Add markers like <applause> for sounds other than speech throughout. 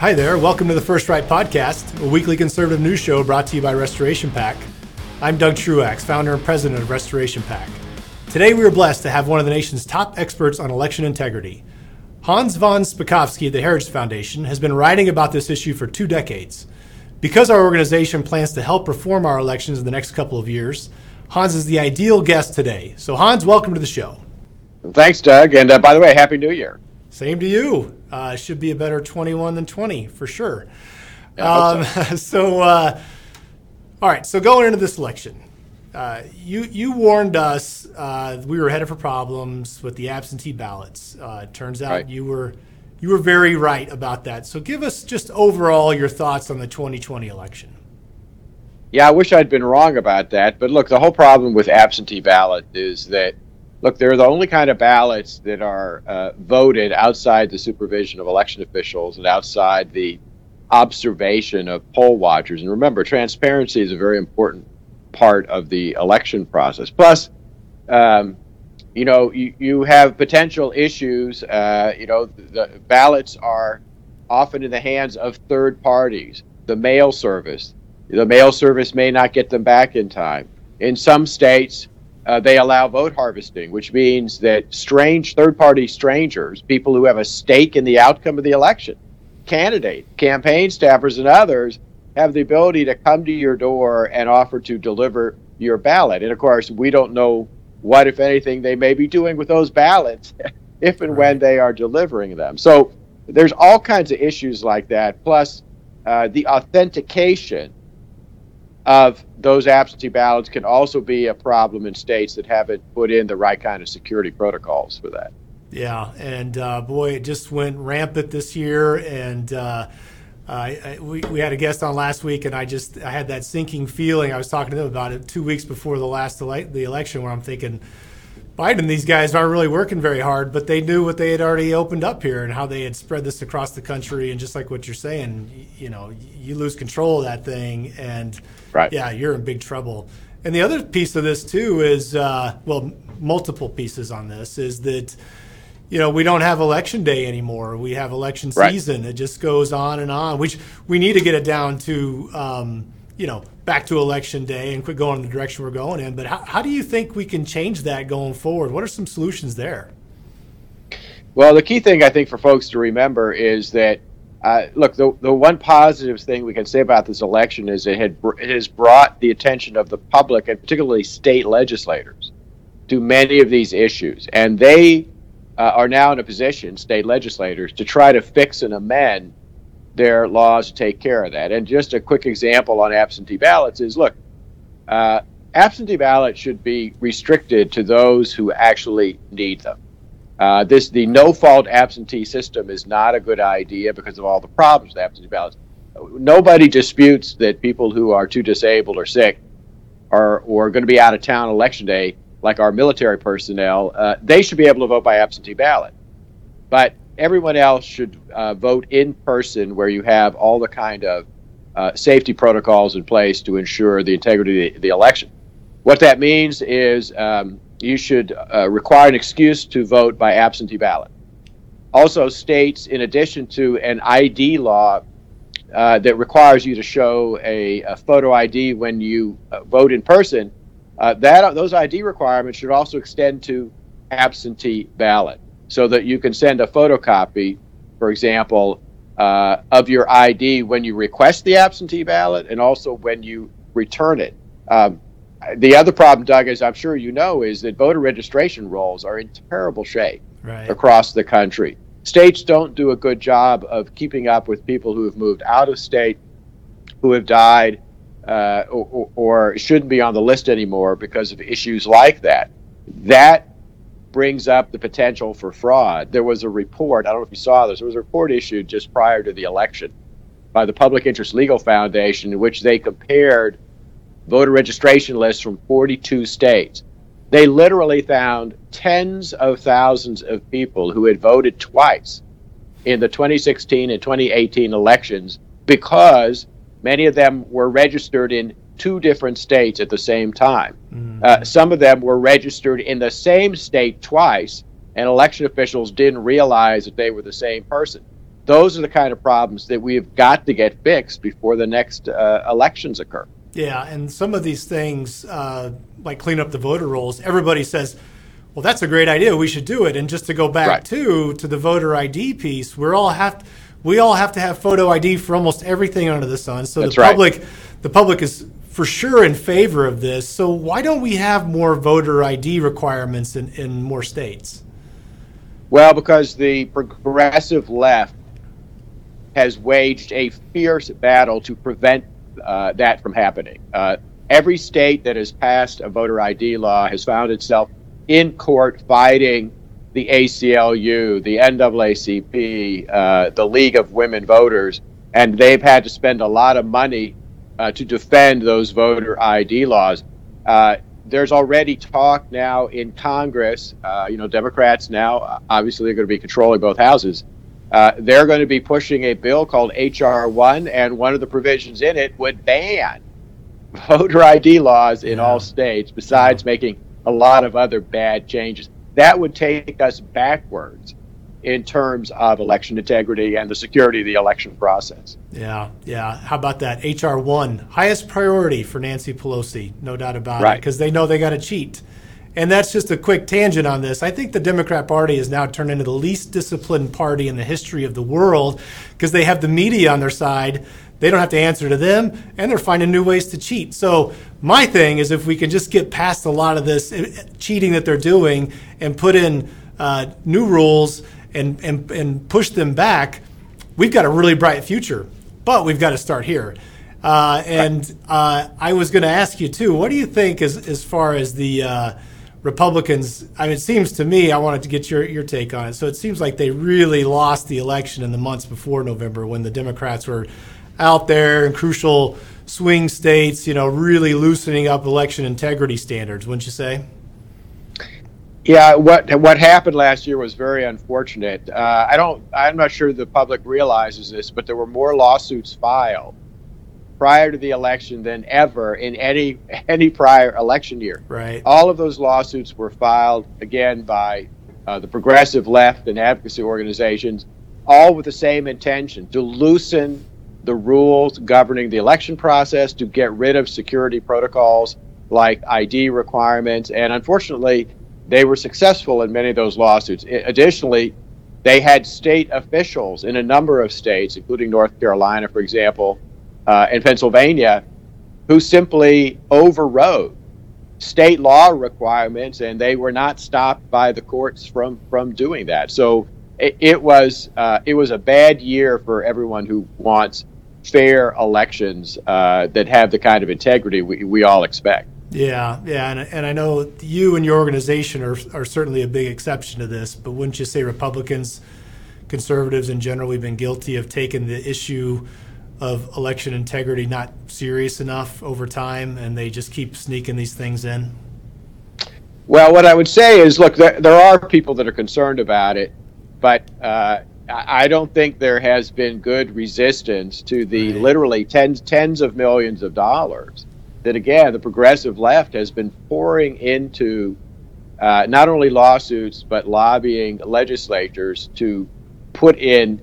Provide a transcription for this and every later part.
Hi there. Welcome to the First Right Podcast, a weekly conservative news show brought to you by Restoration PAC. I'm Doug Truax, founder and president of Restoration PAC. Today, we are blessed to have one of the nation's top experts on election integrity. Hans von Spakovsky of the Heritage Foundation has been writing about this issue for two decades. Because our organization plans to help reform our elections in the next couple of years, Hans is the ideal guest today. So, Hans, welcome to the show. Thanks, Doug. And uh, by the way, Happy New Year. Same to you. Uh, should be a better 21 than 20 for sure. Um, so, <laughs> so uh, all right. So going into this election, uh, you you warned us uh, we were headed for problems with the absentee ballots. Uh, turns out Right. you were you were very right about that. So give us just overall your thoughts on the 2020 election. Yeah, I wish I'd been wrong about that. But look, the whole problem with absentee ballot is that, look, they're the only kind of ballots that are uh, voted outside the supervision of election officials and outside the observation of poll watchers. And remember, transparency is a very important part of the election process. Plus, um, you know, you, you have potential issues. Uh, you know, the ballots are often in the hands of third parties, the mail service. The mail service may not get them back in time. In some states, uh, they allow vote harvesting, which means that strange third party strangers, people who have a stake in the outcome of the election, candidate, campaign staffers, and others, have the ability to come to your door and offer to deliver your ballot. And of course, we don't know what, if anything, they may be doing with those ballots <laughs> if and when they are delivering them. So there's all kinds of issues like that. Plus, uh, the authentication of those absentee ballots can also be a problem in states that haven't put in the right kind of security protocols for that. Yeah, and uh, boy, it just went rampant this year. And uh, we, we had a guest on last week, and I just I had that sinking feeling. I was talking to them about it two weeks before the last ele- the election, where I'm thinking, Biden, these guys aren't really working very hard, but they knew what they had already opened up here and how they had spread this across the country. And just like what you're saying, you know, you lose control of that thing, and Right. yeah, you're in big trouble. And the other piece of this too is, uh, well, multiple pieces on this is that you know, we don't have election day anymore. We have election Right. season. It just goes on and on. Which we need to get it down to, um, you know, back to election day and quit going in the direction we're going in. But how, how do you think we can change that going forward? What are some solutions there? Well, the key thing I think for folks to remember is that, uh, look, the, the one positive thing we can say about this election is it, had, it has brought the attention of the public and particularly state legislators to many of these issues. And they uh, are now in a position, state legislators, to try to fix and amend their laws to take care of that. And just a quick example on absentee ballots is look, uh, absentee ballots should be restricted to those who actually need them. Uh, this the no fault absentee system is not a good idea because of all the problems with absentee ballots. Nobody disputes that people who are too disabled or sick are or going to be out of town election day, like our military personnel, uh, they should be able to vote by absentee ballot. But everyone else should uh, vote in person, where you have all the kind of uh, safety protocols in place to ensure the integrity of the, the election. What that means is um, you should uh, require an excuse to vote by absentee ballot. Also, states, in addition to an ID law uh, that requires you to show a, a photo ID when you uh, vote in person, uh, that those ID requirements should also extend to absentee ballot, so that you can send a photocopy, for example, uh, of your ID when you request the absentee ballot and also when you return it. Um, the other problem, Doug, as I'm sure you know, is that voter registration rolls are in terrible shape Right. across the country. States don't do a good job of keeping up with people who have moved out of state, who have died, uh, or, or, or shouldn't be on the list anymore because of issues like that. That brings up the potential for fraud. There was a report, I don't know if you saw this, there was a report issued just prior to the election by the Public Interest Legal Foundation in which they compared voter registration lists from 42 states. They literally found tens of thousands of people who had voted twice in the 2016 and 2018 elections because many of them were registered in two different states at the same time. Uh, some of them were registered in the same state twice, and election officials didn't realize that they were the same person. those are the kind of problems that we've got to get fixed before the next uh, elections occur. Yeah, and some of these things, uh, like clean up the voter rolls, everybody says, "Well, that's a great idea. We should do it." And just to go back right. to to the voter ID piece, we're all have we all have to have photo ID for almost everything under the sun. So that's the public, right. the public is for sure in favor of this. So why don't we have more voter ID requirements in, in more states? Well, because the progressive left has waged a fierce battle to prevent uh, that from happening. Uh, every state that has passed a voter ID law has found itself in court fighting the ACLU, the NAACP, uh, the League of Women Voters, and they've had to spend a lot of money uh, to defend those voter ID laws. Uh, there's already talk now in Congress. Uh, you know, Democrats now obviously are going to be controlling both houses uh, they're going to be pushing a bill called H.R. 1, and one of the provisions in it would ban <laughs> voter ID laws in yeah. all states, besides making a lot of other bad changes. That would take us backwards in terms of election integrity and the security of the election process. Yeah, yeah. How about that? HR 1, highest priority for Nancy Pelosi, no doubt about right. it, because they know they got to cheat. And that's just a quick tangent on this. I think the Democrat Party has now turned into the least disciplined party in the history of the world because they have the media on their side. They don't have to answer to them, and they're finding new ways to cheat. So, my thing is if we can just get past a lot of this eh, cheating that they're doing and put in uh, new rules and, and, and push them back, we've got a really bright future. But we've got to start here. Uh, and uh, I was going to ask you, too, what do you think as, as far as the uh, Republicans, I mean, it seems to me, I wanted to get your, your take on it. So it seems like they really lost the election in the months before November when the Democrats were out there in crucial swing states, you know, really loosening up election integrity standards, wouldn't you say? Yeah, what what happened last year was very unfortunate. Uh, I don't, I'm not sure the public realizes this, but there were more lawsuits filed prior to the election than ever in any <laughs> any prior election year. Right. All of those lawsuits were filed again by uh, the progressive left and advocacy organizations, all with the same intention to loosen the rules governing the election process, to get rid of security protocols like ID requirements, and unfortunately, they were successful in many of those lawsuits. Additionally, they had state officials in a number of states, including North Carolina, for example, uh, in Pennsylvania who simply overrode state law requirements and they were not stopped by the courts from from doing that. So it, it was uh, it was a bad year for everyone who wants fair elections uh, that have the kind of integrity we, we all expect. Yeah, yeah, and, and I know you and your organization are, are certainly a big exception to this, but wouldn't you say Republicans, conservatives in general, we've been guilty of taking the issue of election integrity not serious enough over time, and they just keep sneaking these things in? Well, what I would say is, look, there, there are people that are concerned about it, but uh, I don't think there has been good resistance to the right. literally tens tens of millions of dollars that, again, the progressive left has been pouring into uh, not only lawsuits but lobbying legislatures to put in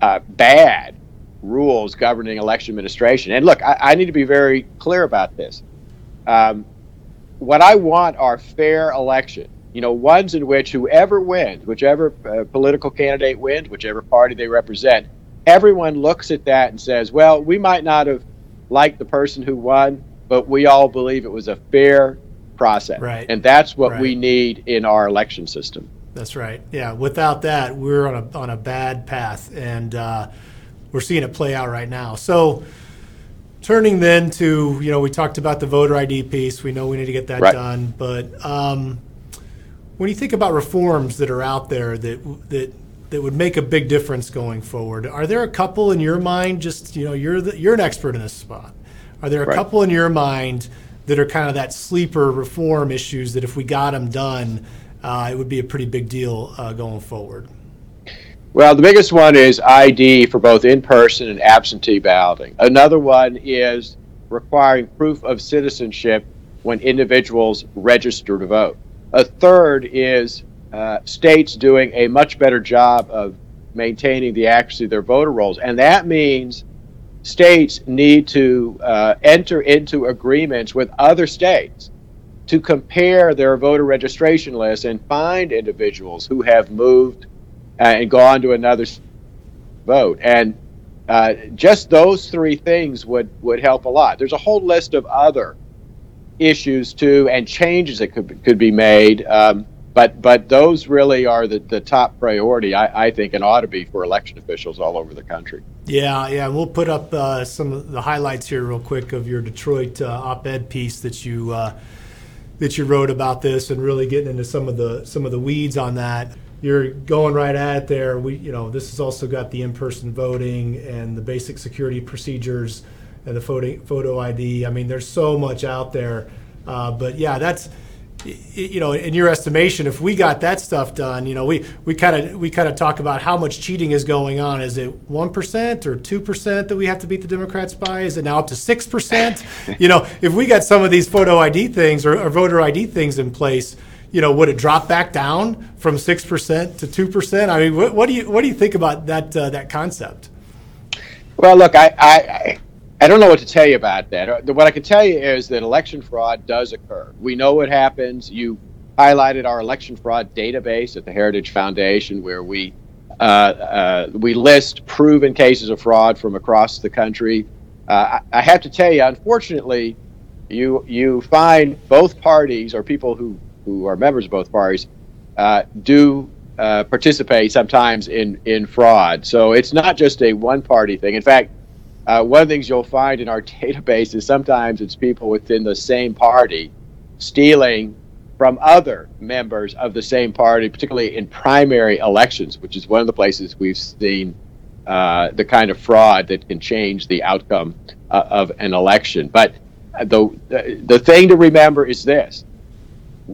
uh, bad rules governing election administration. And look, I, I need to be very clear about this. Um, what I want are fair elections. You know, ones in which whoever wins, whichever uh, political candidate wins, whichever party they represent, everyone looks at that and says, well, we might not have liked the person who won, but we all believe it was a fair process. Right. And that's what right. we need in our election system. That's right. Yeah. Without that, we're on a on a bad path. And uh, we're seeing it play out right now. So turning then to you know we talked about the voter ID piece. We know we need to get that right. done, but um, when you think about reforms that are out there that that that would make a big difference going forward, are there a couple in your mind? Just you know you're the, you're an expert in this spot. Are there a right. couple in your mind that are kind of that sleeper reform issues that if we got them done, uh, it would be a pretty big deal uh, going forward? Well, the biggest one is ID for both in person and absentee balloting. Another one is requiring proof of citizenship when individuals register to vote. A third is uh, states doing a much better job of maintaining the accuracy of their voter rolls. And that means states need to uh, enter into agreements with other states to compare their voter registration lists and find individuals who have moved uh, go on to another vote. And uh, just those three things would, would help a lot. There's a whole list of other issues too and changes that could, could be made. Um, but but those really are the, the top priority, I, I think, and ought to be for election officials all over the country. Yeah, yeah. We'll put up uh, some of the highlights here real quick of your Detroit uh, op-ed piece that you uh, that you wrote about this, and really getting into some of the some of the weeds on that. You're going right at it there. We, you know, this has also got the in-person voting and the basic security procedures and the photo photo ID. I mean, there's so much out there. Uh, but yeah, that's you know, in your estimation, if we got that stuff done, you know, we we kind of we kind of talk about how much cheating is going on. Is it one percent or two percent that we have to beat the Democrats by? Is it now up to six percent? <laughs> you know, if we got some of these photo ID things or, or voter ID things in place, you know, would it drop back down from six percent to two percent? I mean, what, what, do you what do you think about that uh, that concept? Well, look, I, I I don't know what to tell you about that. Uh, what I can tell you is that election fraud does occur. We know what happens. You highlighted our election fraud database at the Heritage Foundation, where we uh, uh, we list proven cases of fraud from across the country. Uh, I, I, have to tell you, unfortunately, you you find both parties or people who who are members of both parties uh, do uh, participate sometimes in in fraud. So it's not just a one party thing. In fact uh, one of the things you'll find in our <laughs> database is sometimes it's people within the same party stealing from other members of the same party, particularly in primary elections, which is one of the places we've seen uh, the kind of fraud that can change the outcome uh, of an election. But the, the thing to remember is this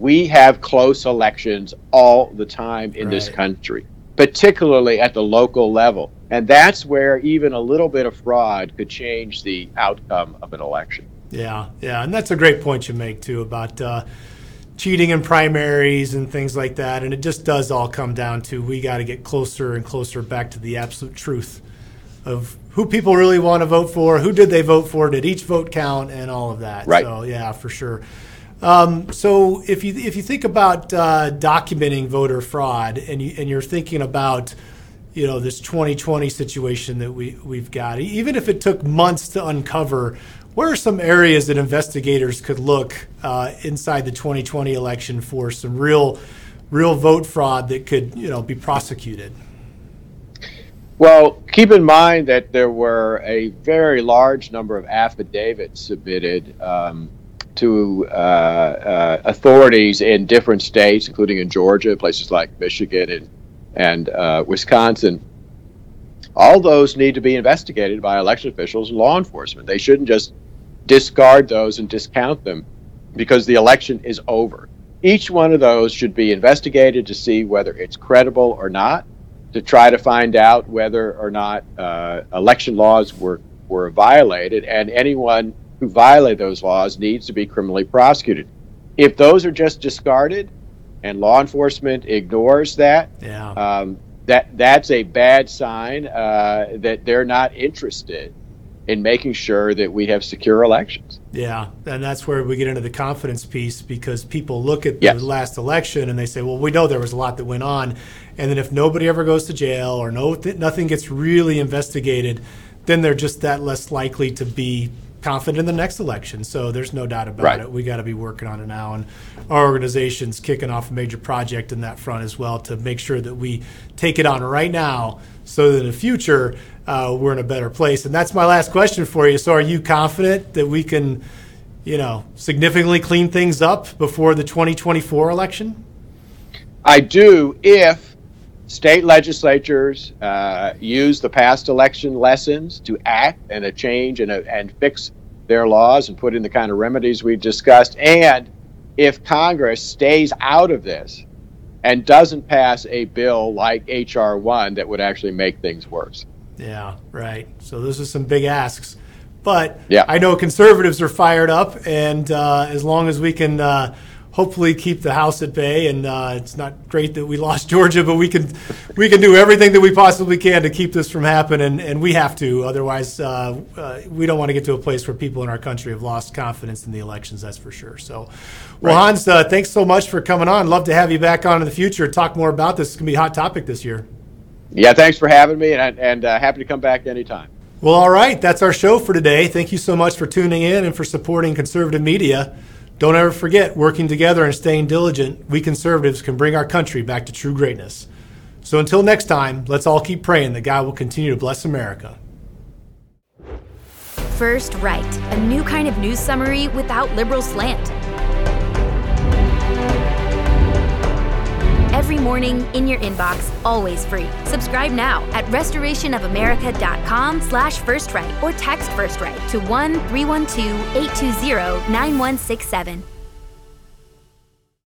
we have close elections all the time in right. this country, particularly at the local level. And that's where even a little bit of fraud could change the outcome of an election. Yeah, yeah. And that's a great point you make, too, about uh, cheating in primaries and things like that. And it just does all come down to we got to get closer and closer back to the absolute truth of who people really want to vote for, who did they vote for, did each vote count, and all of that. Right. So, yeah, for sure. Um, so if you if you think about uh, documenting voter fraud and you and you're thinking about you know this 2020 situation that we we've got even if it took months to uncover where are some areas that investigators could look uh, inside the 2020 election for some real real vote fraud that could you know be prosecuted? Well keep in mind that there were a very large number of affidavits submitted um, to uh, uh, authorities in different states including in georgia places like michigan and and uh, Wisconsin, all those need to be investigated by election officials and law enforcement. They shouldn't just discard those and discount them because the election is over. Each one of those should be investigated to see whether it's credible or not, to try to find out whether or not uh, election laws were, were violated, and anyone who violated those laws needs to be criminally prosecuted. If those are just discarded, and law enforcement ignores that, yeah. Um, that that's a bad sign uh, that they're not interested in making sure that we have secure elections. Yeah, and that's where we get into the confidence piece because people look at the yes. last election and they say, "Well, we know there was a lot that went on," and then if nobody ever goes to jail or no nothing gets really investigated, then they're just that less likely to be confident in the next election. So there's no doubt about right. it. We got to be working on it now, and our organization's kicking off a major project in that front as well to make sure that we take it on right now, so that in the future uh, we're in a better place. And that's my last question for you. So are you confident that we can, you know, significantly clean things up before the 2024 election? I do if state legislatures uh, use the past election lessons to act and a change and, a, and fix their laws and put in the kind of remedies we've discussed. And if Congress stays out of this and doesn't pass a bill like H.R. 1 that would actually make things worse. Yeah, right. So those are some big asks. But yeah. I know conservatives are fired up, and uh, as long as we can uh, hopefully keep the House at bay. And uh, it's not great that we lost <laughs> Georgia, but we can we can do everything that we possibly can to keep this from happening, and we have to. Otherwise, uh, uh, we don't want to get to a place where people in our country have lost confidence in the elections. That's for sure. So, well, right. Hans, uh, thanks so much for coming on. Love to have you back on in the future. Talk more about this. It's gonna be a hot topic this year. Yeah, thanks for having me, and, and uh, happy to come back anytime. Well, all right. That's our show for today. Thank you so much for tuning in and for supporting conservative media. Don't ever forget, working together and staying diligent, we conservatives can bring our country back to true greatness. So until next time, let's all keep praying that God will continue to bless America. First Right, a new kind of news summary without liberal slant. Every morning in your inbox, always free. Subscribe now at restorationofamerica.com slash first or text first to 1 312 820 9167.